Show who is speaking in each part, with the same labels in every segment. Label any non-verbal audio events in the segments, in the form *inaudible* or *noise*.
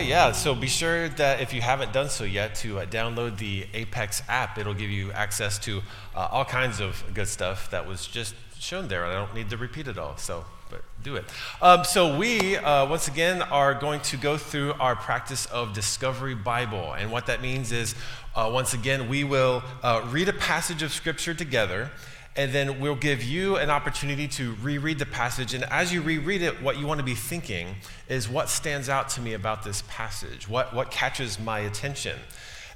Speaker 1: right, yeah. So be sure that if you haven't done so yet, to uh, download the Apex app. It'll give you access to uh, all kinds of good stuff that was just shown there. I don't need to repeat it all, so but do it. Um, so we uh, once again are going to go through our practice of Discovery Bible, and what that means is uh, once again we will uh, read a passage of Scripture together and then we'll give you an opportunity to reread the passage. And as you reread it, what you want to be thinking is what stands out to me about this passage? What, what catches my attention?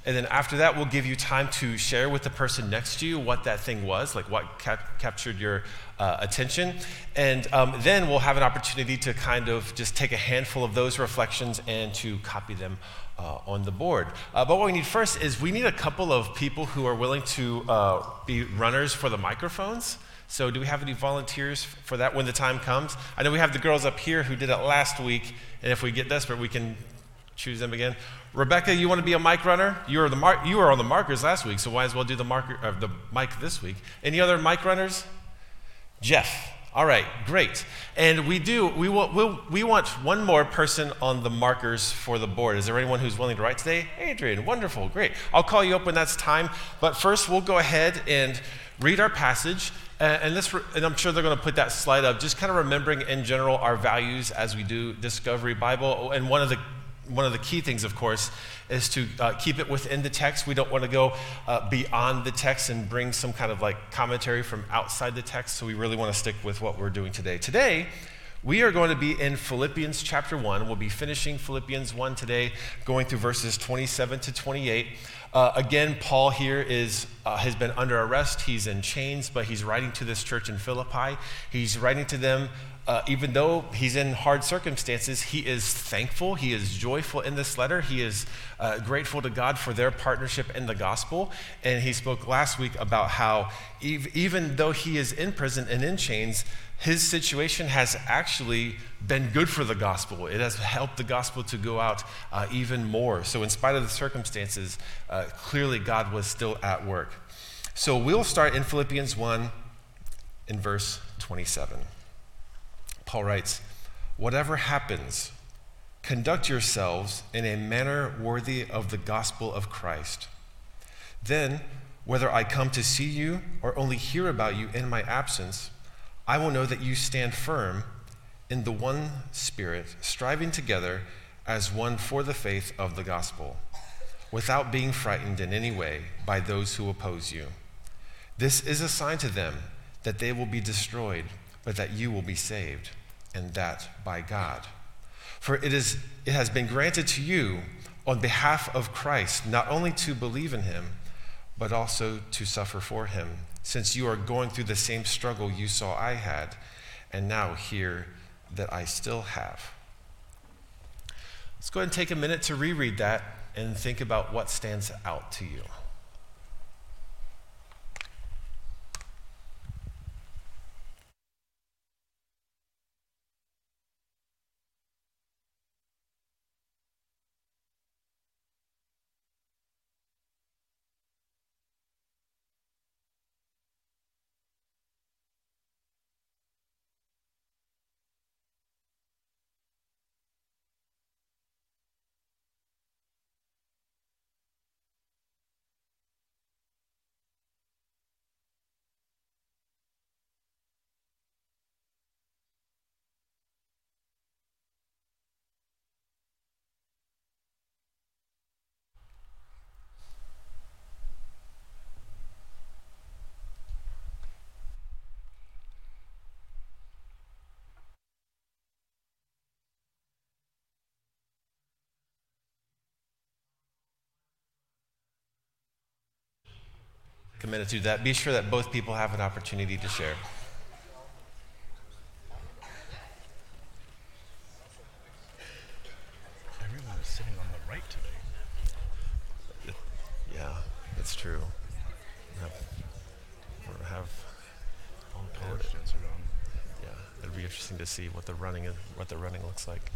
Speaker 1: And then after that, we'll give you time to share with the person next to you what that thing was, like what cap- captured your uh, attention. And um, then we'll have an opportunity to kind of just take a handful of those reflections and to copy them uh, on the board. Uh, but what we need first is we need a couple of people who are willing to uh, be runners for the microphones. So, do we have any volunteers for that when the time comes? I know we have the girls up here who did it last week, and if we get desperate, we can choose them again. Rebecca, you want to be a mic runner? You were, the mar- you were on the markers last week, so why as well do the, marker, uh, the mic this week. Any other mic runners? Jeff. All right, great. And we do, we, we'll, we want one more person on the markers for the board. Is there anyone who's willing to write today? Adrian, wonderful, great. I'll call you up when that's time. But first, we'll go ahead and read our passage. And, this, and I'm sure they're going to put that slide up, just kind of remembering in general our values as we do Discovery Bible. And one of the one of the key things, of course, is to uh, keep it within the text. We don't want to go uh, beyond the text and bring some kind of like commentary from outside the text. So we really want to stick with what we're doing today. Today, we are going to be in Philippians chapter 1. We'll be finishing Philippians 1 today, going through verses 27 to 28. Uh, again, Paul here is, uh, has been under arrest. He's in chains, but he's writing to this church in Philippi. He's writing to them uh, even though he's in hard circumstances, he is thankful. He is joyful in this letter. He is uh, grateful to God for their partnership in the gospel. And he spoke last week about how, ev- even though he is in prison and in chains, his situation has actually been good for the gospel. It has helped the gospel to go out uh, even more. So, in spite of the circumstances, uh, clearly God was still at work. So, we'll start in Philippians 1 in verse 27. Paul writes, Whatever happens, conduct yourselves in a manner worthy of the gospel of Christ. Then, whether I come to see you or only hear about you in my absence, I will know that you stand firm in the one Spirit, striving together as one for the faith of the gospel, without being frightened in any way by those who oppose you. This is a sign to them that they will be destroyed but that you will be saved, and that by God. For it, is, it has been granted to you on behalf of Christ not only to believe in him, but also to suffer for him, since you are going through the same struggle you saw I had, and now hear that I still have. Let's go ahead and take a minute to reread that and think about what stands out to you. Committed to that. Be sure that both people have an opportunity to share.
Speaker 2: Everyone is sitting on the right today.
Speaker 1: Yeah, that's true. Have, have
Speaker 2: all pedestrians are gone.
Speaker 1: Yeah, it'd be interesting to see what the running what the running looks like.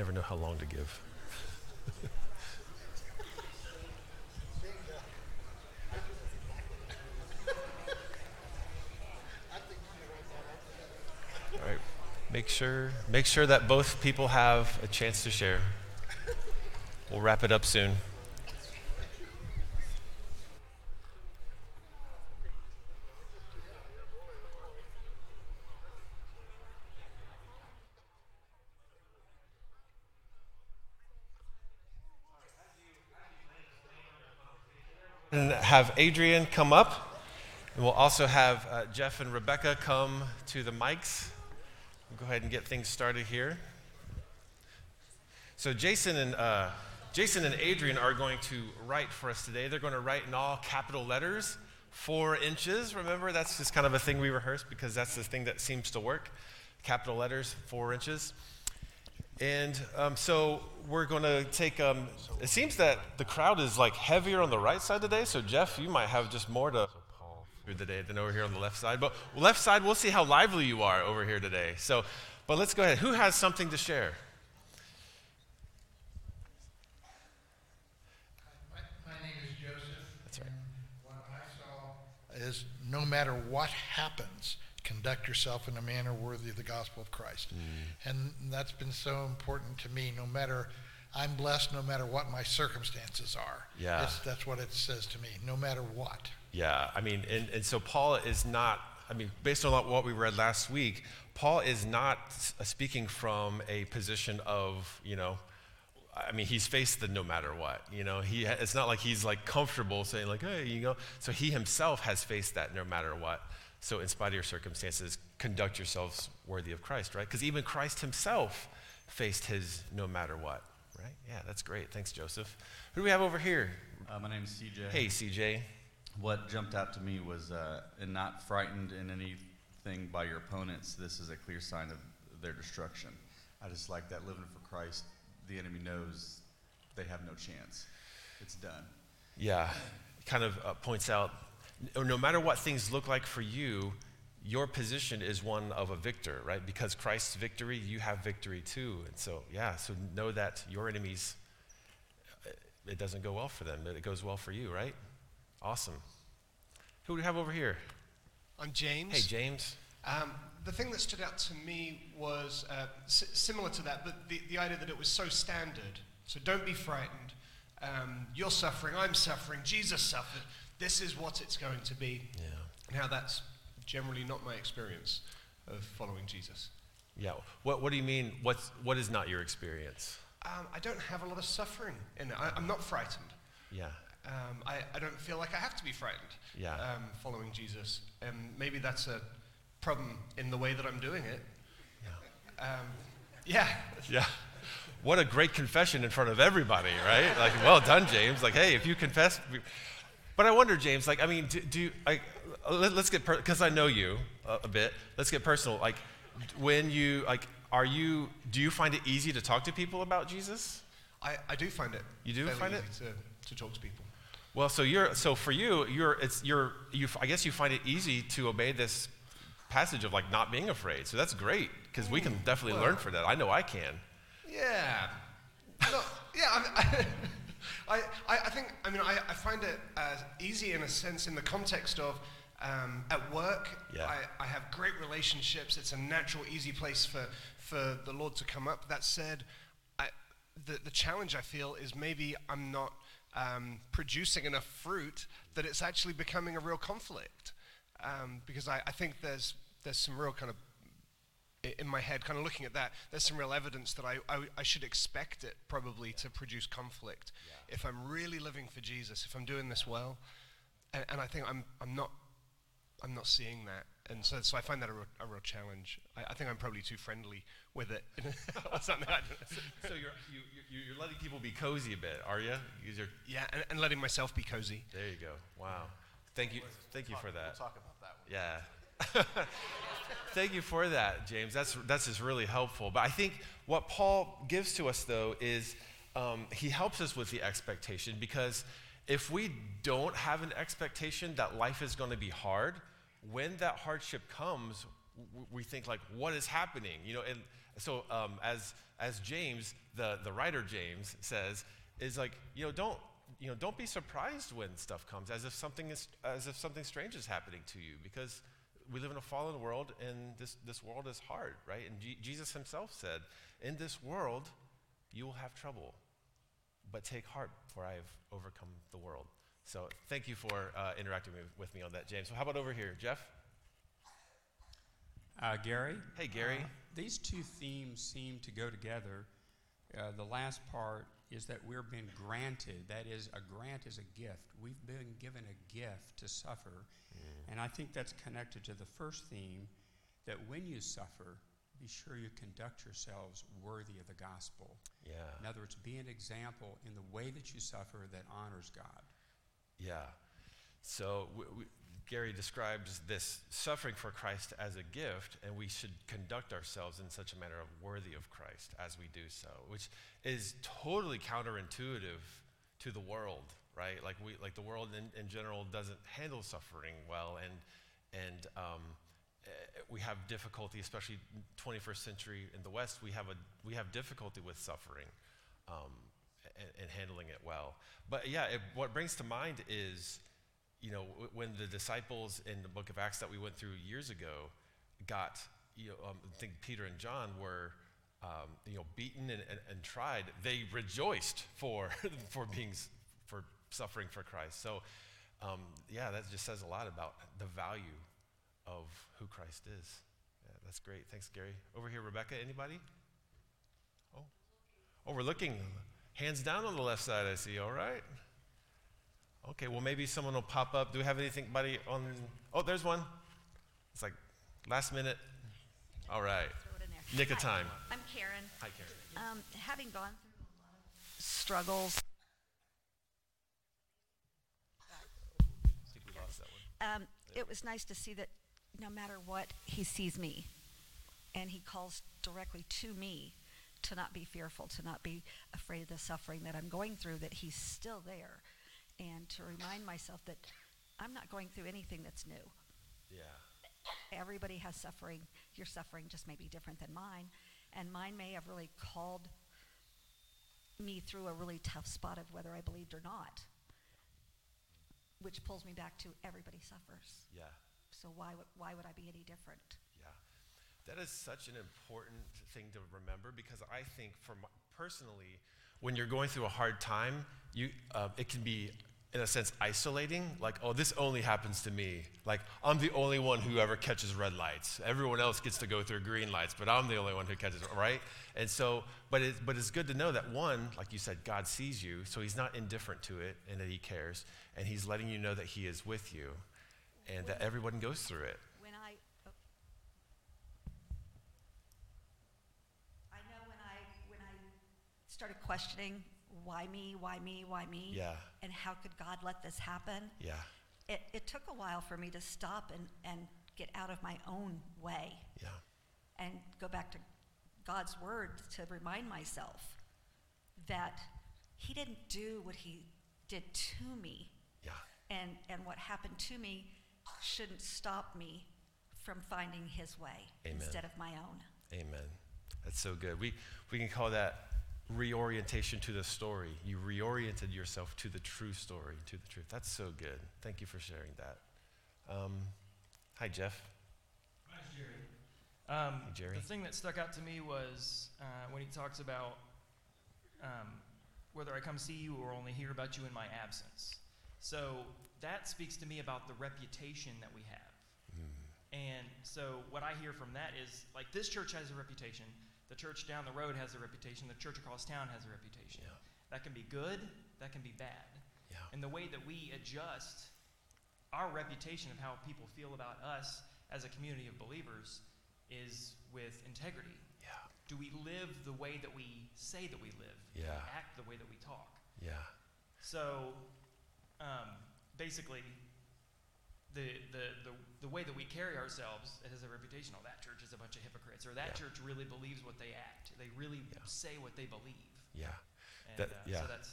Speaker 1: never know how long to give. All right. Make sure, make sure that both people have a chance to share. We'll wrap it up soon. And have Adrian come up. And we'll also have uh, Jeff and Rebecca come to the mics. We'll go ahead and get things started here. So Jason and uh, Jason and Adrian are going to write for us today. They're going to write in all capital letters, four inches. Remember, that's just kind of a thing we rehearse because that's the thing that seems to work. Capital letters, four inches. And um, so we're going to take. Um, it seems that the crowd is like heavier on the right side today. So Jeff, you might have just more to through the day than over here on the left side. But left side, we'll see how lively you are over here today. So, but let's go ahead. Who has something to share?
Speaker 3: My, my name is Joseph.
Speaker 1: That's right.
Speaker 3: What I saw is no matter what happens, conduct yourself in a manner worthy of the gospel of Christ.
Speaker 1: Mm.
Speaker 3: And that's been so important to me. No matter, I'm blessed no matter what my circumstances are.
Speaker 1: Yeah.
Speaker 3: It's, that's what it says to me, no matter what.
Speaker 1: Yeah, I mean, and, and so Paul is not, I mean, based on what we read last week, Paul is not uh, speaking from a position of, you know, I mean, he's faced the no matter what, you know. He, it's not like he's like comfortable saying like, hey, you know. So he himself has faced that no matter what. So in spite of your circumstances, conduct yourselves worthy of Christ, right? Because even Christ himself faced his no matter what, right? Yeah, that's great. Thanks, Joseph. Who do we have over here?
Speaker 4: Uh, my name is CJ.
Speaker 1: Hey, CJ.
Speaker 4: What jumped out to me was, uh, and not frightened in anything by your opponents, this is a clear sign of their destruction. I just like that living for Christ, the enemy knows they have no chance. It's done.
Speaker 1: Yeah, kind of uh, points out no, matter what things look like for you, your position is one of a victor, right? Because Christ's victory, you have victory too. And so, yeah, so know that your enemies, it doesn't go well for them, but it goes well for you, right? Awesome. Who do we have over here?
Speaker 5: I'm James.
Speaker 1: Hey, James.
Speaker 5: Um, the thing that stood out to me was uh, s- similar to that, but the, the idea that it was so standard. So don't be frightened. Um, you're suffering, I'm suffering, Jesus suffered. This is what it's going to be.
Speaker 1: Yeah.
Speaker 5: And how that's generally not my experience of following Jesus.
Speaker 1: Yeah. What, what do you mean? What's, what is not your experience?
Speaker 5: Um, I don't have a lot of suffering in it. I, I'm not frightened.
Speaker 1: Yeah.
Speaker 5: Um, I, I don't feel like I have to be frightened
Speaker 1: Yeah.
Speaker 5: um, following Jesus. And maybe that's a problem in the way that I'm doing it.
Speaker 1: Yeah.
Speaker 5: Um, yeah. *laughs*
Speaker 1: Yeah. What a great confession in front of everybody, right? Like, well done, James. Like, hey, if you confess. But I wonder, James, like, I mean, do, do I, let, us get, because I know you a, a bit, let's get personal. Like, when you, like, are you, do you find it easy to talk to people about Jesus?
Speaker 5: I, I do find it.
Speaker 1: You do find it?
Speaker 5: To, to talk to people.
Speaker 1: Well, so you're, so for you, you're, it's, you're, you, I guess you find it easy to obey this passage of like not being afraid. So that's great because we can mm, definitely
Speaker 5: well-
Speaker 1: learn from that. I know I can.
Speaker 5: Yeah. No, yeah, I, *laughs* I, I, I think, I mean, I, I find it uh, easy in a sense in the context of um, at work,
Speaker 1: Yeah.
Speaker 5: I, I have great relationships. It's a natural, easy place for, for the Lord to come up. That said, I, the, the challenge I feel is maybe I'm not um, producing enough fruit that it's actually becoming a real conflict. Um, because I, I think there's, there's some real kind of in my head, kind of looking at that, there's some real evidence that I, I, I should expect it probably to produce conflict. If I'm really living for Jesus, if I'm doing this well, and, and I think I'm, I'm not, I'm not seeing that, and so, so I find that a real, a real challenge. I, I think I'm probably too friendly with it, *laughs* or something. I.
Speaker 1: So you're, you, you- you're letting people be cozy a bit, are you? You're,
Speaker 5: Yeah, and, and letting myself be cozy.
Speaker 1: there you go. Wow. Thank you. Thank you for that.
Speaker 4: We'll talk about that one.
Speaker 1: Yeah. *laughs* *laughs* Thank you for that, James. That's, that's just really helpful. But I think what Paul gives to us, though, is um, he helps us with the expectation because if we don't have an expectation that life is going to be hard, when that hardship comes, we think like, what is happening? You know, and so um, as, as James, the, the writer James says, is like, you know, don't, you know, don't be surprised when stuff comes as if something is, as if something strange is happening to you because we live in a fallen world and this, this world is hard, right? And G- Jesus himself said, in this world, you will have trouble, but take heart for I have overcome the world. So thank you for uh, interacting with, me on that, James. So how about over here, Jeff?
Speaker 6: Uh, Gary?
Speaker 1: Hey, Gary.
Speaker 6: Uh, these two themes seem to go together. Uh, the last part is that we're being granted, that is, a grant is a gift. We've been given a gift to suffer.
Speaker 1: Mm.
Speaker 6: And I think that's connected to the first theme that when you suffer, be sure you conduct yourselves worthy of the gospel.
Speaker 1: Yeah.
Speaker 6: In other words, be an example in the way that you suffer that honors God.
Speaker 1: Yeah. So we, we, Gary describes this suffering for Christ as a gift, and we should conduct ourselves in such a manner of worthy of Christ as we do so, which is totally counterintuitive to the world, right? Like we, like the world in, in general doesn't handle suffering well, and and um, eh, we have difficulty, especially 21st century in the West. We have a we have difficulty with suffering. Um, and, and, handling it well. But yeah, it, what brings to mind is, you know, when the disciples in the book of Acts that we went through years ago got, you know, um, I think Peter and John were, um, you know, beaten and, and, and, tried, they rejoiced for, *laughs* for being, for suffering for Christ. So, um, yeah, that just says a lot about the value of who Christ is. Yeah, that's great. Thanks, Gary. Over here, Rebecca, anybody? Oh, oh, we're looking. Hands down on the left side, I see. All right. Okay, well, maybe someone will pop up. Do we have anything, buddy, on? Oh, there's one. It's like last minute. All right. Nick of
Speaker 7: Hi,
Speaker 1: time.
Speaker 7: I'm Karen.
Speaker 1: Hi, Karen.
Speaker 7: Um, having gone through a lot of struggles,
Speaker 1: I think we lost that one.
Speaker 7: um, it was nice to see that no matter what, he sees me. And he calls directly to me to not be fearful, to not be afraid of the suffering that I'm going through, that he's still there. And to remind myself that I'm not going through anything that's new.
Speaker 1: Yeah.
Speaker 7: Everybody has suffering. Your suffering just may be different than mine. And mine may have really called me through a really tough spot of whether I believed or not. Which pulls me back to everybody suffers.
Speaker 1: Yeah.
Speaker 7: So why would, why would I be any different?
Speaker 1: Yeah. That is such an important thing to remember because I think, for my, personally, when you're going through a hard time, you, uh, it can be, in a sense, isolating. Like, oh, this only happens to me. Like, I'm the only one who ever catches red lights. Everyone else gets to go through green lights, but I'm the only one who catches, right? And so, but, it, but it's good to know that one, like you said, God sees you, so He's not indifferent to it and that He cares, and He's letting you know that He is with you and that everyone goes through it.
Speaker 7: When I, oh. I know when I, when I started questioning why me, why me, why me,
Speaker 1: Yeah.
Speaker 7: and how could God let this happen,
Speaker 1: Yeah.
Speaker 7: it, it took a while for me to stop and, and get out of my own way
Speaker 1: Yeah.
Speaker 7: and go back to God's word to remind myself that He didn't do what He did to me,
Speaker 1: Yeah.
Speaker 7: and, and what happened to me shouldn't stop me from finding His way
Speaker 1: Amen.
Speaker 7: instead of my own.
Speaker 1: Amen. That's so good. We, we can call that reorientation to the story. You reoriented yourself to the true story, to the truth. That's so good. Thank you for sharing that. Um, hi, Jeff.
Speaker 8: Hi, Jerry. Um,
Speaker 1: Hey, Jerry.
Speaker 8: The thing that stuck out to me was uh, when he talks about um, whether I come see you or only hear about you in my absence. So that speaks to me about the reputation that we have. And so what I hear from that is like this church has a reputation, the church down the road has a reputation, the church across town has a reputation.
Speaker 1: Yeah.
Speaker 8: That can be good, that can be bad.
Speaker 1: Yeah.
Speaker 8: And the way that we adjust our reputation of how people feel about us as a community of believers is with integrity.
Speaker 1: Yeah.
Speaker 8: Do we live the way that we say that we live? Do we act the way that we talk?
Speaker 1: Yeah.
Speaker 8: So, um, basically, the, the, the, the way that we carry ourselves it has a reputation. Oh, that church is a bunch of hypocrites, or that
Speaker 1: Yeah.
Speaker 8: church really believes what they act. They really
Speaker 1: Yeah.
Speaker 8: say what they believe.
Speaker 1: Yeah.
Speaker 8: And
Speaker 1: That-
Speaker 8: uh,
Speaker 1: yeah.
Speaker 8: so that's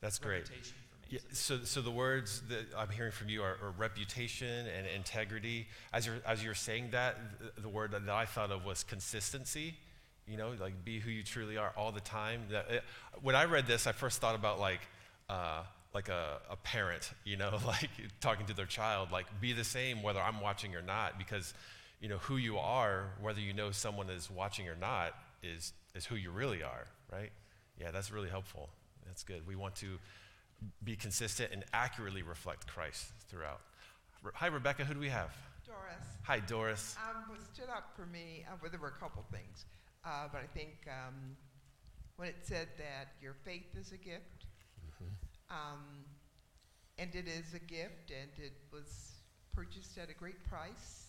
Speaker 1: That's great.
Speaker 8: reputation for me.
Speaker 1: Yeah,
Speaker 8: So-
Speaker 1: so, so the words that I'm hearing from you are, are reputation and integrity. As you're, as you're saying that, the, the word that I thought of was consistency. You know, like be who you truly are all the time. That, it, when I read this, I first thought about like, uh, like a, a parent, you know, *laughs* like talking to their child, like be the same whether I'm watching or not, because, you know, who you are, whether you know someone is watching or not, is, is who you really are, right? Yeah, that's really helpful. That's good. We want to be consistent and accurately reflect Christ throughout. Hi, Rebecca. Who do we have?
Speaker 9: Doris,
Speaker 1: Hi, Doris.
Speaker 9: um, what stood out for me, uh, well, there were a couple things, uh, but I think um, when it said that your faith is a gift, um, and it is a gift, and it was purchased at a great price,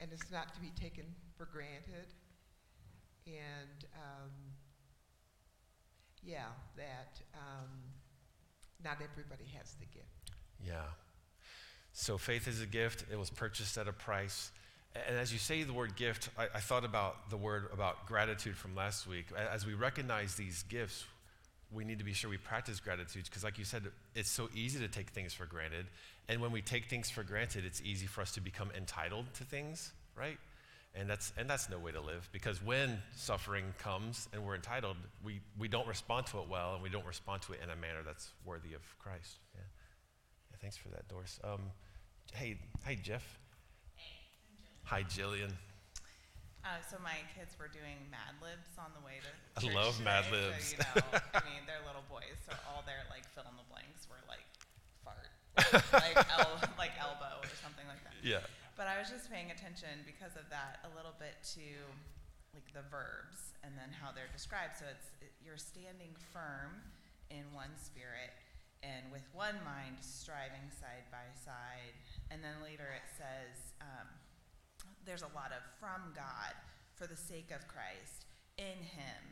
Speaker 9: and it's not to be taken for granted, and um, yeah, that um, not everybody has the gift.
Speaker 1: Yeah. So faith is a gift. It was purchased at a price. And as you say the word gift, I, I thought about the word about gratitude from last week. As we recognize these gifts, we need to be sure we practice gratitude because, like you said, it's so easy to take things for granted. And when we take things for granted, it's easy for us to become entitled to things, right? And that's, and that's no way to live because when suffering comes and we're entitled, we, we don't respond to it well and we don't respond to it in a manner that's worthy of Christ. Yeah. Yeah, thanks for that, Doris. Um, hey, hi, Jeff. Hey, Hi, Jillian.
Speaker 10: Uh, so my kids were doing Mad Libs on the way to.
Speaker 1: I love Mad Libs.
Speaker 10: So, you know, I *laughs* mean, they're little boys, so all their like fill in the blanks were like fart, *laughs* like el- like elbow or something like that.
Speaker 1: Yeah.
Speaker 10: But I was just paying attention because of that a little bit to like the verbs and then how they're described. So it's it, you're standing firm in one spirit and with one mind striving side by side. And then later it says um, there's a lot of from God for the sake of Christ in Him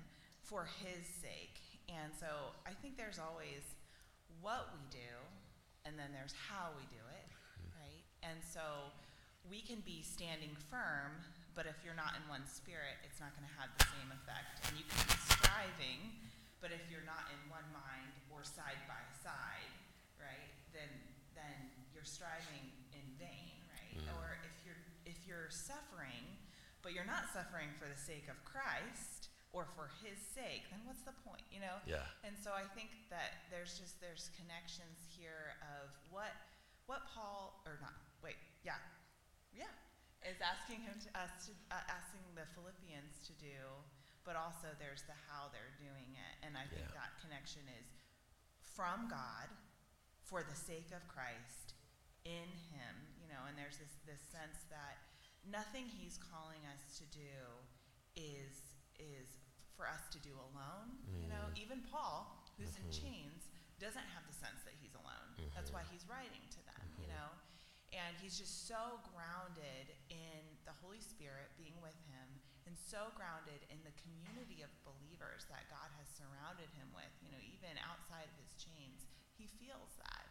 Speaker 10: for His sake. And so I think there's always what we do and then there's how we do it, hmm. right? And so we can be standing firm, but if you're not in one spirit, it's not going to have the same effect. And you can be striving, but if you're not in one mind or side by side, right, then then you're striving in vain, right? Or if you're suffering, but you're not suffering for the sake of Christ or for His sake, then what's the point, you know?
Speaker 1: Yeah.
Speaker 10: And so I think that there's just there's connections here of what what Paul or not wait yeah yeah is asking him to us to uh, asking the Philippians to do, but also there's the how they're doing it, and I think
Speaker 1: Yeah.
Speaker 10: that connection is from God for the sake of Christ in Him, you know, and there's this this sense that nothing He's calling us to do is is for us to do alone. You know, mm. even Paul, who's in mm-hmm. chains, doesn't have the sense that he's alone. Mm-hmm. That's why he's writing to them. You mm-hmm. know, and he's just so grounded in the Holy Spirit being with him, and so grounded in the community of believers that God has surrounded him with. You know, even outside of his chains, he feels that,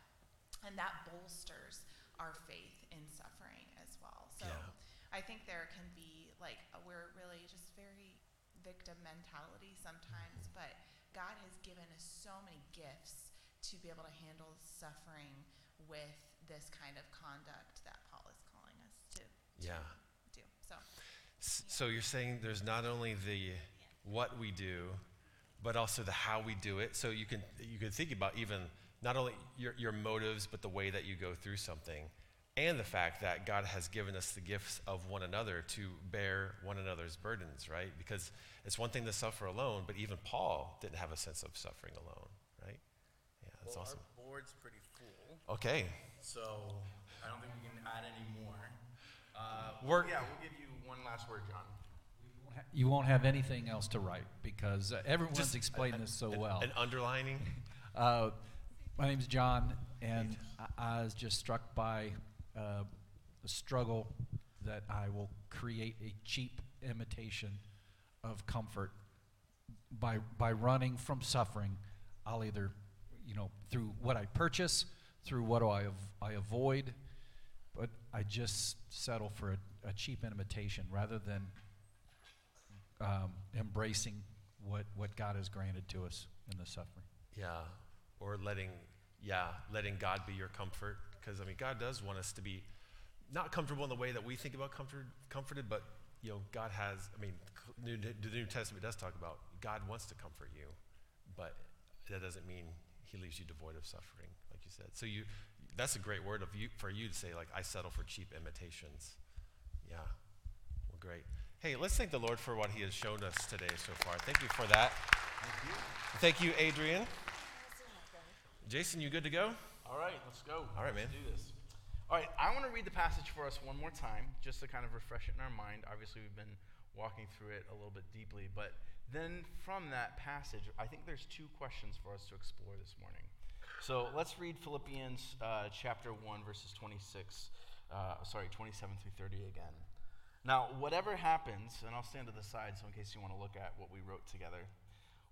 Speaker 10: and that bolsters our faith in suffering as well. So.
Speaker 1: Yeah.
Speaker 10: I think there can be like a, we're really just very victim mentality sometimes, mm-hmm. but God has given us so many gifts to be able to handle suffering with this kind of conduct that Paul is calling us to, to
Speaker 1: Yeah.
Speaker 10: do. So
Speaker 1: S- So you're saying there's not only the what we do, but also the how we do it. So you can you can think about even not only your, your motives, but the way that you go through something, and the fact that God has given us the gifts of one another to bear one another's burdens, right? Because it's one thing to suffer alone, but even Paul didn't have a sense of suffering alone, right? Yeah, that's
Speaker 2: well,
Speaker 1: awesome.
Speaker 2: our board's pretty full,
Speaker 1: Okay,
Speaker 2: so I don't think we can add any more. Uh,
Speaker 1: We're-
Speaker 2: yeah, we'll give you one last word, John.
Speaker 11: You won't have anything else to write because uh, everyone's
Speaker 1: Just
Speaker 11: explained this so
Speaker 1: an,
Speaker 11: well.
Speaker 1: an underlining. *laughs*
Speaker 11: Uh, my name's John, and I, I was just struck by uh, struggle that I will create a cheap imitation of comfort by by running from suffering. I'll either, you know, through what I purchase, through what do I av- I avoid, but I just settle for a, a cheap imitation rather than um, embracing what what God has granted to us in the suffering.
Speaker 1: Yeah, or letting yeah, letting God be your comfort because I mean God does want us to be not comfortable in the way that we think about comfort comforted, but you know, God has, I mean, New, the New Testament does talk about God wants to comfort you, but that doesn't mean he leaves you devoid of suffering, like you said. So you, that's a great word of you, for you to say, like, I settle for cheap imitations. Yeah. Well, great. Hey, let's thank the Lord for what he has shown us today so far. Thank you for that. Thank you. Thank you, Adrian. Jason, you good to go?
Speaker 12: All right, let's go.
Speaker 1: All right,
Speaker 12: let's
Speaker 1: man.
Speaker 12: do this. All right, I want to read the passage for us one more time, just to kind of refresh it in our mind. Obviously, we've been walking through it a little bit deeply, but then from that passage, I think there's two questions for us to explore this morning. So let's read Philippians uh, chapter 1, verses 26, uh, sorry, 27 through 30 again. Now, whatever happens, and I'll stand to the side so in case you want to look at what we wrote together.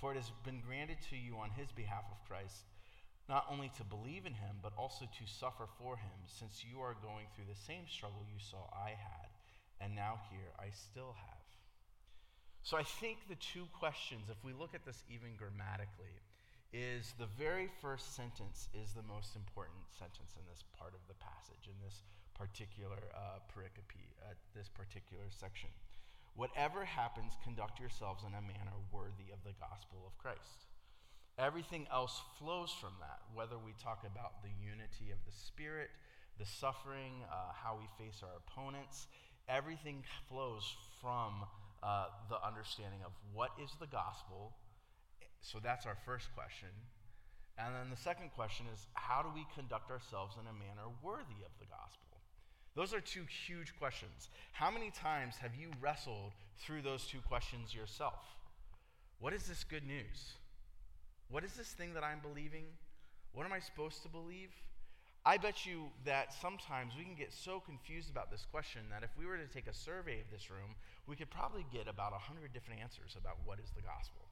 Speaker 12: For it has been granted to you on his behalf of Christ not only to believe in him, but also to suffer for him, since you are going through the same struggle you saw I had, and now hear I still have. So I think the two questions, if we look at this even grammatically, is the very first sentence is the most important sentence in this part of the passage, in this particular uh, pericope, uh, this particular section. Whatever happens, conduct yourselves in a manner worthy of the gospel of Christ. Everything else flows from that, whether we talk about the unity of the Spirit, the suffering, uh, how we face our opponents. Everything flows from uh, the understanding of what is the gospel. So that's our first question. And then the second question is how do we conduct ourselves in a manner worthy of the gospel? Those are two huge questions. How many times have you wrestled through those two questions yourself? What is this good news? What is this thing that I'm believing? What am I supposed to believe? I bet you that sometimes we can get so confused about this question that if we were to take a survey of this room, we could probably get about 100 different answers about what is the gospel.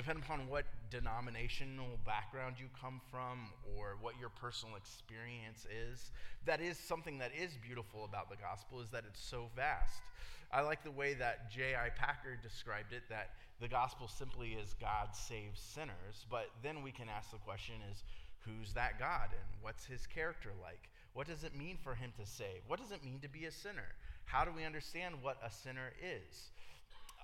Speaker 12: Depending upon what denominational background you come from or what your personal experience is, that is something that is beautiful about the gospel is that it's so vast. I like the way that J.I. Packer described it that the gospel simply is God saves sinners, but then we can ask the question is who's that God and what's his character like? What does it mean for him to save? What does it mean to be a sinner? How do we understand what a sinner is?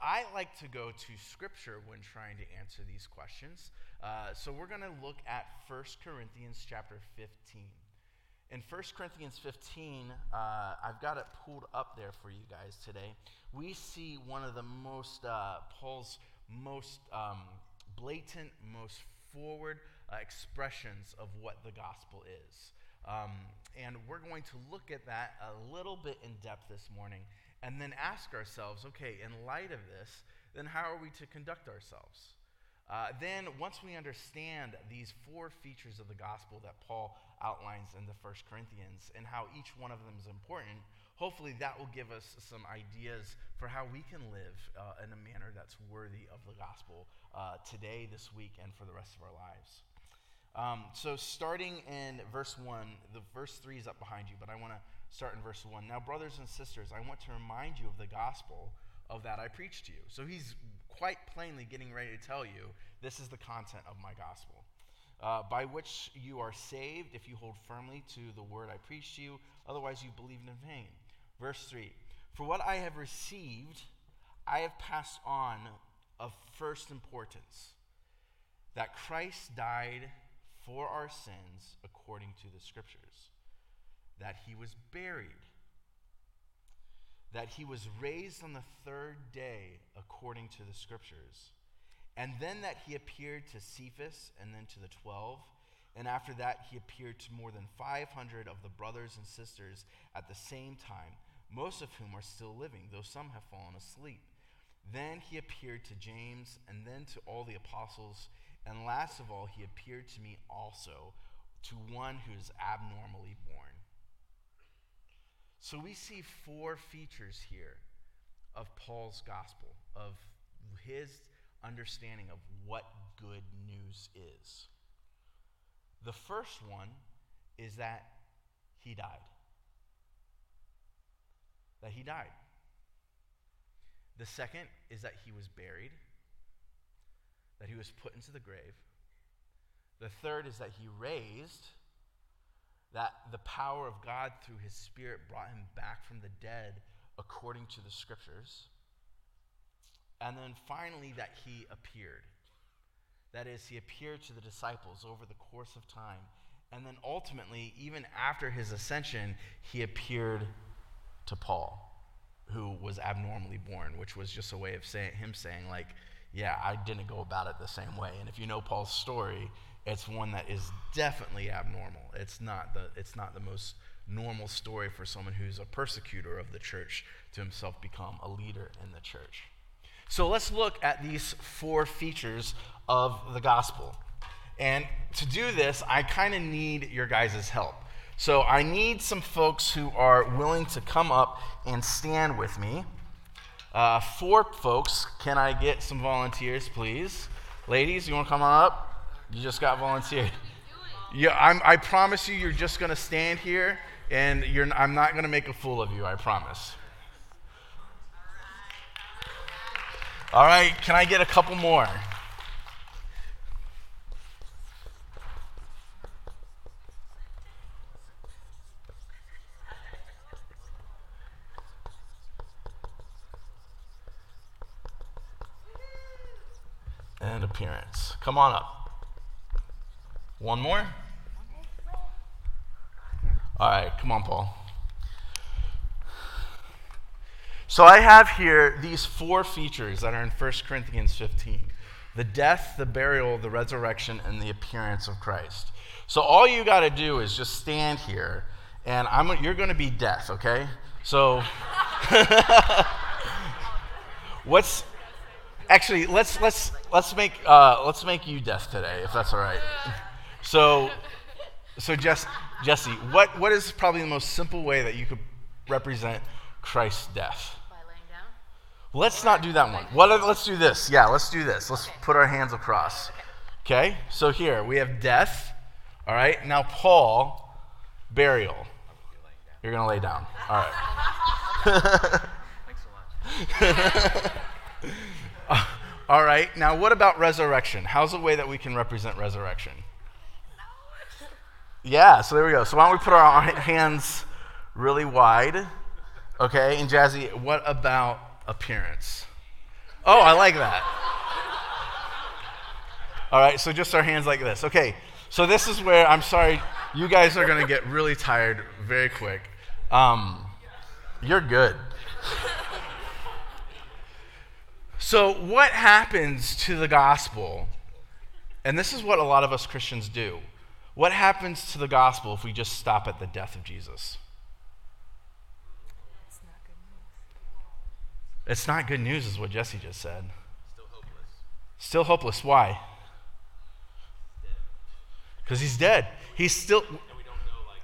Speaker 12: I like to go to scripture when trying to answer these questions. Uh, so we're going to look at 1 Corinthians chapter 15. In 1 Corinthians 15, uh, I've got it pulled up there for you guys today. We see one of the most, uh, Paul's most um, blatant, most forward uh, expressions of what the gospel is. Um, and we're going to look at that a little bit in depth this morning and then ask ourselves okay, in light of this, then how are we to conduct ourselves? Uh, then, once we understand these four features of the gospel that Paul outlines in the First Corinthians and how each one of them is important, hopefully that will give us some ideas for how we can live uh, in a manner that's worthy of the gospel uh, today, this week, and for the rest of our lives. Um, so, starting in verse 1, the verse 3 is up behind you, but I want to start in verse 1. Now, brothers and sisters, I want to remind you of the gospel of that I preached to you. So, he's quite plainly getting ready to tell you this is the content of my gospel. Uh, by which you are saved if you hold firmly to the word I preached to you, otherwise, you believed in vain. Verse 3 For what I have received, I have passed on of first importance that Christ died for our sins according to the scriptures, that he was buried that he was raised on the third day according to the scriptures, and then that he appeared to Cephas and then to the twelve, and after that he appeared to more than 500 of the brothers and sisters at the same time, most of whom are still living, though some have fallen asleep. Then he appeared to James, and then to all the apostles, and last of all, he appeared to me also, to one who is abnormally born. So we see four features here of Paul's gospel, of his understanding of what good news is. The first one is that he died. That he died. The second is that he was buried, that he was put into the grave. The third is that he raised, that the power of God through his Spirit brought him back from the dead according to the scriptures. And then finally, that he appeared. That is, he appeared to the disciples over the course of time. And then ultimately, even after his ascension, he appeared to Paul, who was abnormally born, which was just a way of saying, him saying, like, yeah, I didn't go about it the same way. And if you know Paul's story, it's one that is definitely abnormal. It's not the, it's not the most normal story for someone who's a persecutor of the church to himself become a leader in the church. So let's look at these four features of the gospel. And to do this, I kind of need your guys' help. So I need some folks who are willing to come up and stand with me. Uh, four folks. Can I get some volunteers, please? Ladies, you want to come on up? You just got volunteered. Yeah, I'm, I promise you, you're just going to stand here, and I'm not going to make a fool of you. I promise. All right, can I get a couple more? And appearance. Come on up. One more? All right, come on, Paul. So I have here these four features that are in 1 Corinthians 15 the death, the burial, the resurrection, and the appearance of Christ. So all you got to do is just stand here, and I'm, you're going to be death, okay? So, *laughs* what's actually let's let's let's make uh, let's make you death today, if that's all right. So, so Jess, Jesse, what what is probably the most simple way that you could represent Christ's death? Let's not do that one. What, let's do this. Yeah, let's do this. Let's put our hands across. Okay? So here we have death. All right? Now, Paul, burial. You're going to lay down. All right. *laughs* *laughs* *laughs* All right. Now, what about resurrection? How's a way that we can represent resurrection? Yeah, so there we go. So, why don't we put our *laughs* hands really wide? Okay, and Jazzy, what about appearance. Oh, I like that. All right, so just our hands like this. Okay, so this is where I'm sorry, you guys are to get really tired very quick. Um, you're good. So, what happens to the gospel? And this is what a lot of us Christians do. What happens to the gospel if we just stop at the death of Jesus? It's not good news, It's not good news, is what Jesse just said. Still hopeless. Still hopeless. Why? Because he's dead. He's still. And we don't know, like,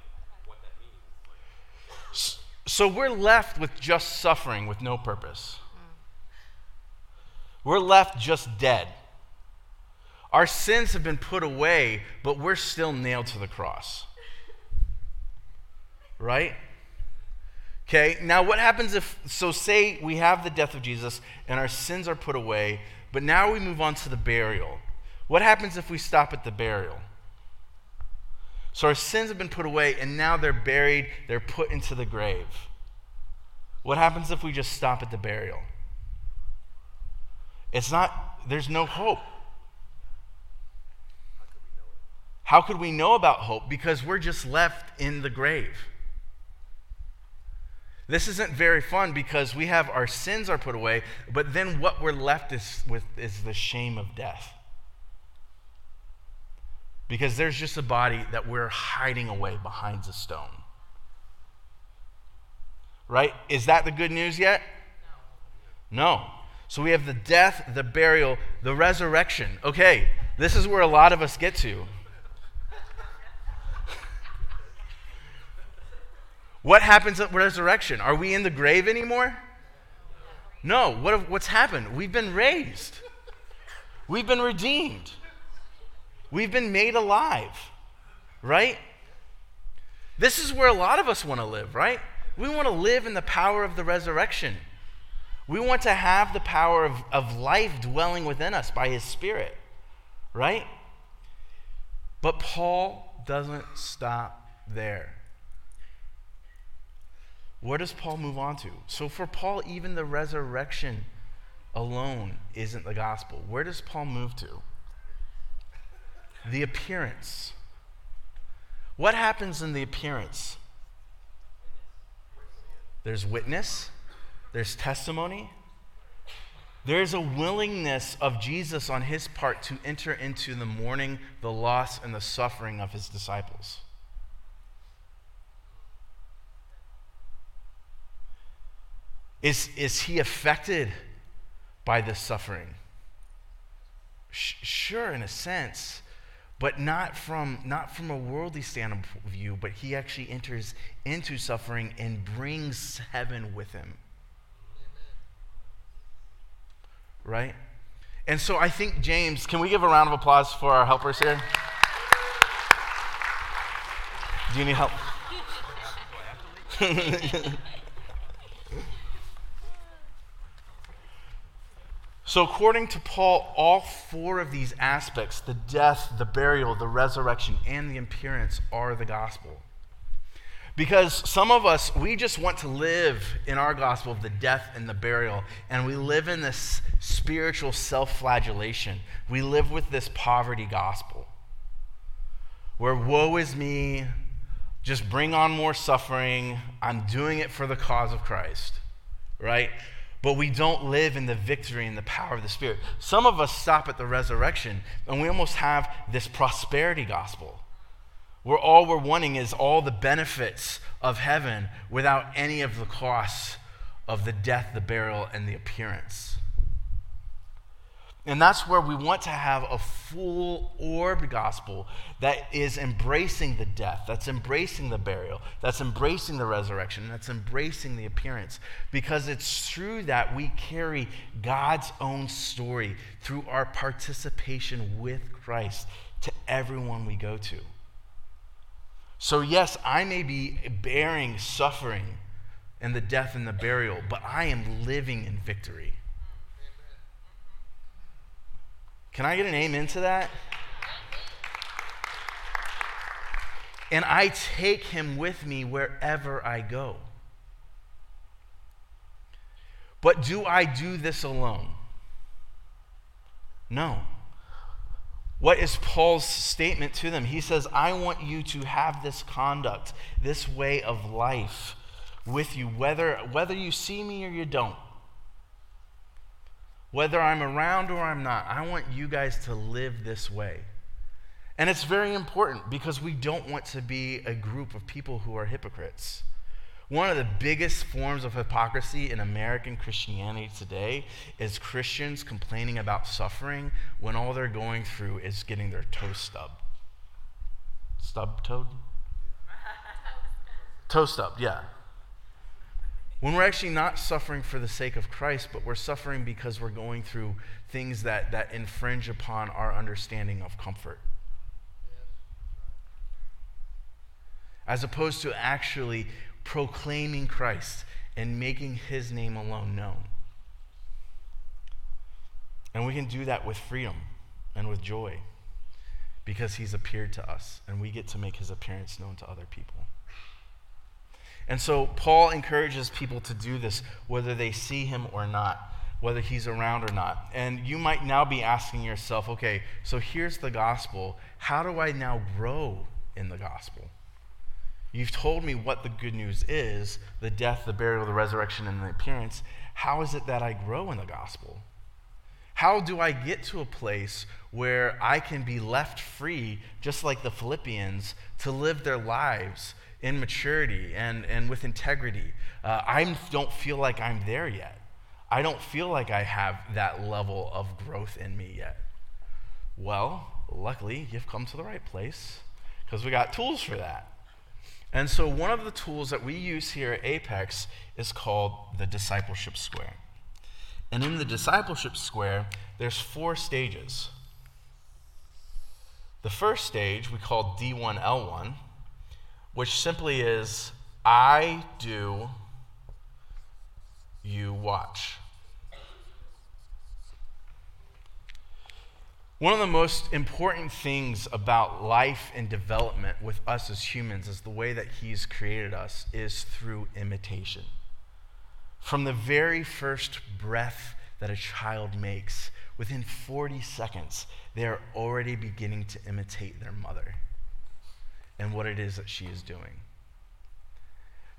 Speaker 12: like... So we're left with just suffering with no purpose. We're left just dead. Our sins have been put away, but we're still nailed to the cross. Right? Okay, now what happens if, so say we have the death of Jesus and our sins are put away, but now we move on to the burial. What happens if we stop at the burial? So our sins have been put away and now they're buried, they're put into the grave. What happens if we just stop at the burial? It's not, there's no hope. How could we know about hope? Because we're just left in the grave. This isn't very fun because we have our sins are put away, but then what we're left is with is the shame of death. Because there's just a body that we're hiding away behind a stone. Right? Is that the good news yet? No. So we have the death, the burial, the resurrection. Okay, this is where a lot of us get to. What happens at resurrection? Are we in the grave anymore? No, what what's happened? We've been raised. We've been redeemed. We've been made alive, right? This is where a lot of us want to live, right? We want to live in the power of the resurrection. We want to have the power of, of life dwelling within us by His Spirit, right? But Paul doesn't stop there. Where does Paul move on to? So, for Paul, even the resurrection alone isn't the gospel. Where does Paul move to? The appearance. What happens in the appearance? There's witness, there's testimony, there's a willingness of Jesus on his part to enter into the mourning, the loss, and the suffering of his disciples. Is, is he affected by this suffering? Sh- sure, in a sense, but not from, not from a worldly standpoint of view, but he actually enters into suffering and brings heaven with him. Right? And so I think James, can we give a round of applause for our helpers here? Do you need help? *laughs* So, according to Paul, all four of these aspects the death, the burial, the resurrection, and the appearance are the gospel. Because some of us, we just want to live in our gospel of the death and the burial, and we live in this spiritual self flagellation. We live with this poverty gospel where woe is me, just bring on more suffering, I'm doing it for the cause of Christ, right? but we don't live in the victory and the power of the Spirit. Some of us stop at the resurrection and we almost have this prosperity gospel where all we're wanting is all the benefits of heaven without any of the costs of the death, the burial, and the appearance. And that's where we want to have a full orb gospel that is embracing the death, that's embracing the burial, that's embracing the resurrection, that's embracing the appearance. Because it's through that we carry God's own story through our participation with Christ to everyone we go to. So, yes, I may be bearing suffering and the death and the burial, but I am living in victory. Can I get an amen to that? And I take him with me wherever I go. But do I do this alone? No. What is Paul's statement to them? He says, I want you to have this conduct, this way of life with you, whether, whether you see me or you don't. Whether I'm around or I'm not, I want you guys to live this way. And it's very important because we don't want to be a group of people who are hypocrites. One of the biggest forms of hypocrisy in American Christianity today is Christians complaining about suffering when all they're going through is getting their toe stubbed. Stub toed? *laughs* toe stubbed, yeah. When we're actually not suffering for the sake of Christ, but we're suffering because we're going through things that, that infringe upon our understanding of comfort. As opposed to actually proclaiming Christ and making his name alone known. And we can do that with freedom and with joy because he's appeared to us and we get to make his appearance known to other people. And so Paul encourages people to do this whether they see him or not, whether he's around or not. And you might now be asking yourself, okay, so here's the gospel. How do I now grow in the gospel? You've told me what the good news is the death, the burial, the resurrection, and the appearance. How is it that I grow in the gospel? How do I get to a place where I can be left free, just like the Philippians, to live their lives in maturity and, and with integrity. Uh, I don't feel like I'm there yet. I don't feel like I have that level of growth in me yet. Well, luckily, you've come to the right place because we got tools for that. And so, one of the tools that we use here at Apex is called the Discipleship Square. And in the discipleship square, there's four stages. The first stage we call D1L1, which simply is I do, you watch. One of the most important things about life and development with us as humans is the way that He's created us is through imitation. From the very first breath that a child makes, within 40 seconds, they are already beginning to imitate their mother and what it is that she is doing.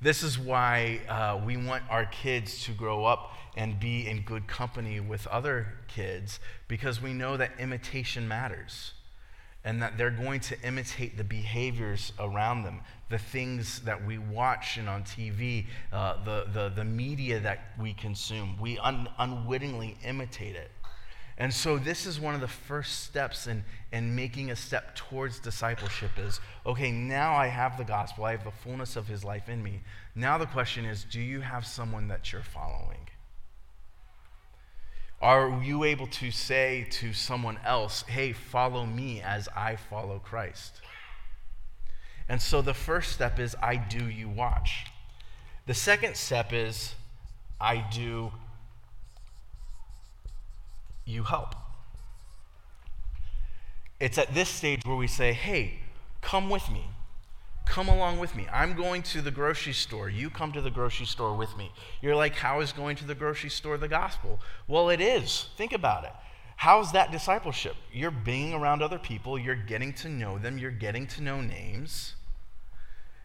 Speaker 12: This is why uh, we want our kids to grow up and be in good company with other kids because we know that imitation matters and that they're going to imitate the behaviors around them, the things that we watch and on TV, uh, the, the, the media that we consume. We un- unwittingly imitate it. And so this is one of the first steps in, in making a step towards discipleship is, okay, now I have the gospel. I have the fullness of his life in me. Now the question is, do you have someone that you're following? Are you able to say to someone else, hey, follow me as I follow Christ? And so the first step is, I do, you watch. The second step is, I do, you help. It's at this stage where we say, hey, come with me. Come along with me. I'm going to the grocery store. You come to the grocery store with me. You're like, how is going to the grocery store the gospel? Well, it is. Think about it. How's that discipleship? You're being around other people, you're getting to know them, you're getting to know names.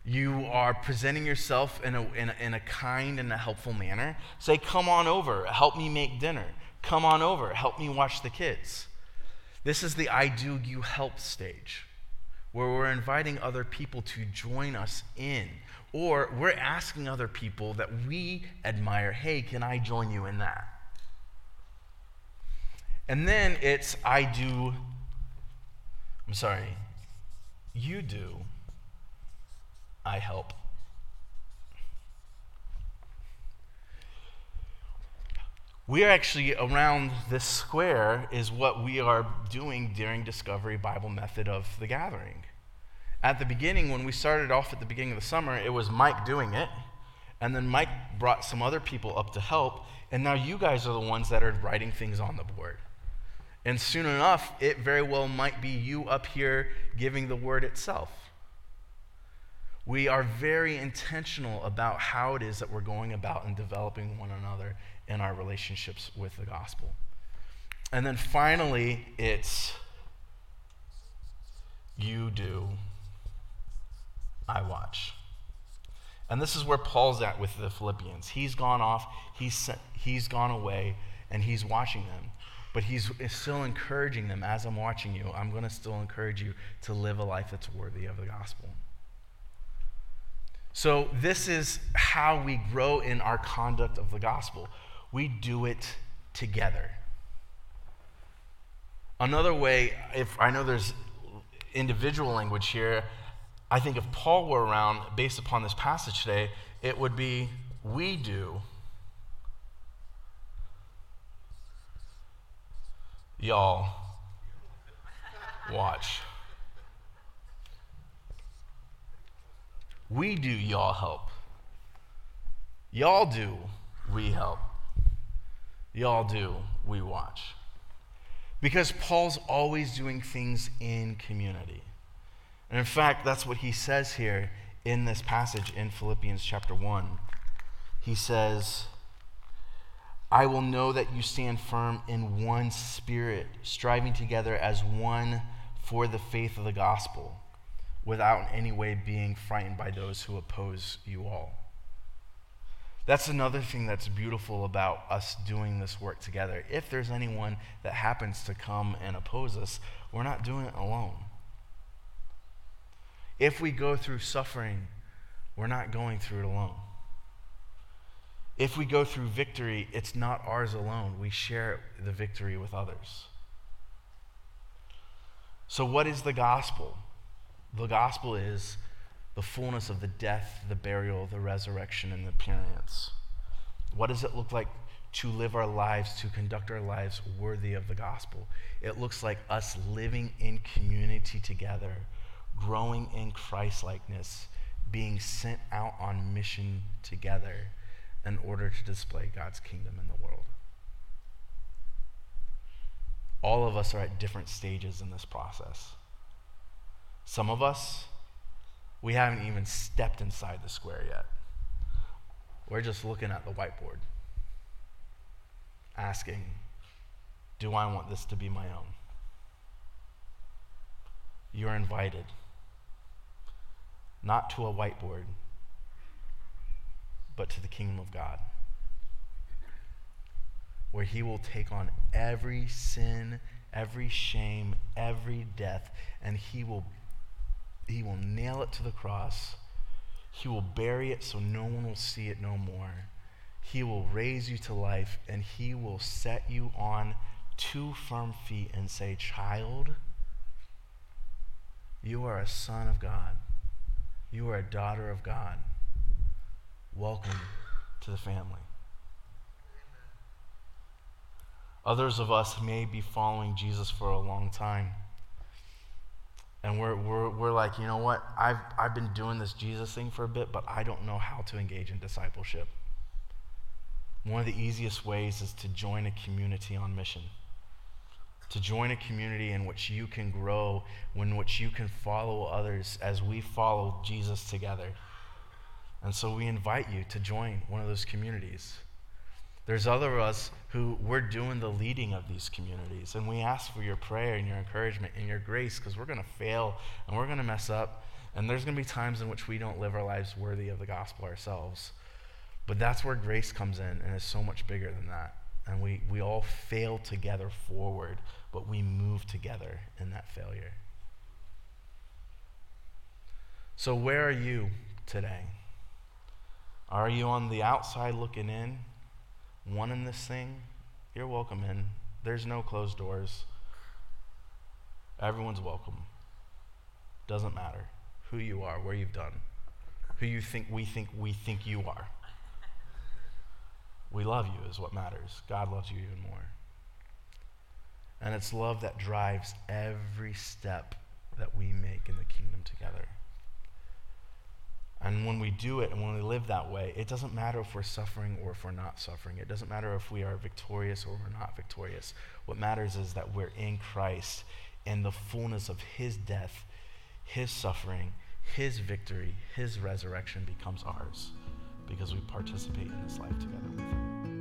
Speaker 12: You are presenting yourself in a, in a, in a kind and a helpful manner. Say, come on over, help me make dinner. Come on over, help me watch the kids. This is the I do, you help stage, where we're inviting other people to join us in, or we're asking other people that we admire, hey, can I join you in that? And then it's I do, I'm sorry, you do, I help. We are actually around this square, is what we are doing during Discovery Bible Method of the Gathering. At the beginning, when we started off at the beginning of the summer, it was Mike doing it, and then Mike brought some other people up to help, and now you guys are the ones that are writing things on the board. And soon enough, it very well might be you up here giving the word itself. We are very intentional about how it is that we're going about and developing one another in our relationships with the gospel. And then finally, it's you do, I watch. And this is where Paul's at with the Philippians. He's gone off, he's, sent, he's gone away, and he's watching them. But he's still encouraging them as I'm watching you. I'm going to still encourage you to live a life that's worthy of the gospel. So, this is how we grow in our conduct of the gospel we do it together. Another way, if I know there's individual language here, I think if Paul were around based upon this passage today, it would be we do. Y'all watch. We do, y'all help. Y'all do, we help. Y'all do, we watch. Because Paul's always doing things in community. And in fact, that's what he says here in this passage in Philippians chapter 1. He says, I will know that you stand firm in one spirit, striving together as one for the faith of the gospel, without in any way being frightened by those who oppose you all. That's another thing that's beautiful about us doing this work together. If there's anyone that happens to come and oppose us, we're not doing it alone. If we go through suffering, we're not going through it alone. If we go through victory, it's not ours alone. We share the victory with others. So, what is the gospel? The gospel is the fullness of the death, the burial, the resurrection, and the appearance. What does it look like to live our lives, to conduct our lives worthy of the gospel. It looks like us living in community together, growing in Christ likeness, being sent out on mission together in order to display God's kingdom in the world. All of us are at different stages in this process. Some of us, we haven't even stepped inside the square yet. We're just looking at the whiteboard, asking, Do I want this to be my own? You're invited, not to a whiteboard, but to the kingdom of God, where He will take on every sin, every shame, every death, and He will, he will nail it to the cross he will bury it so no one will see it no more. He will raise you to life and He will set you on two firm feet and say, Child, you are a son of God. You are a daughter of God. Welcome to the family. Others of us may be following Jesus for a long time. And we're, we're, we're like, you know what? I've, I've been doing this Jesus thing for a bit, but I don't know how to engage in discipleship. One of the easiest ways is to join a community on mission. To join a community in which you can grow, in which you can follow others as we follow Jesus together. And so we invite you to join one of those communities. There's other of us who we're doing the leading of these communities, and we ask for your prayer and your encouragement and your grace because we're going to fail and we're going to mess up, and there's going to be times in which we don't live our lives worthy of the gospel ourselves. But that's where grace comes in, and it's so much bigger than that. And we, we all fail together forward, but we move together in that failure. So, where are you today? Are you on the outside looking in? One in this thing, you're welcome in. There's no closed doors. Everyone's welcome. Doesn't matter who you are, where you've done, who you think we think we think you are. We love you is what matters. God loves you even more. And it's love that drives every step that we make in the kingdom together. And when we do it and when we live that way, it doesn't matter if we're suffering or if we're not suffering. It doesn't matter if we are victorious or we're not victorious. What matters is that we're in Christ and the fullness of his death, his suffering, his victory, his resurrection becomes ours because we participate in this life together with him.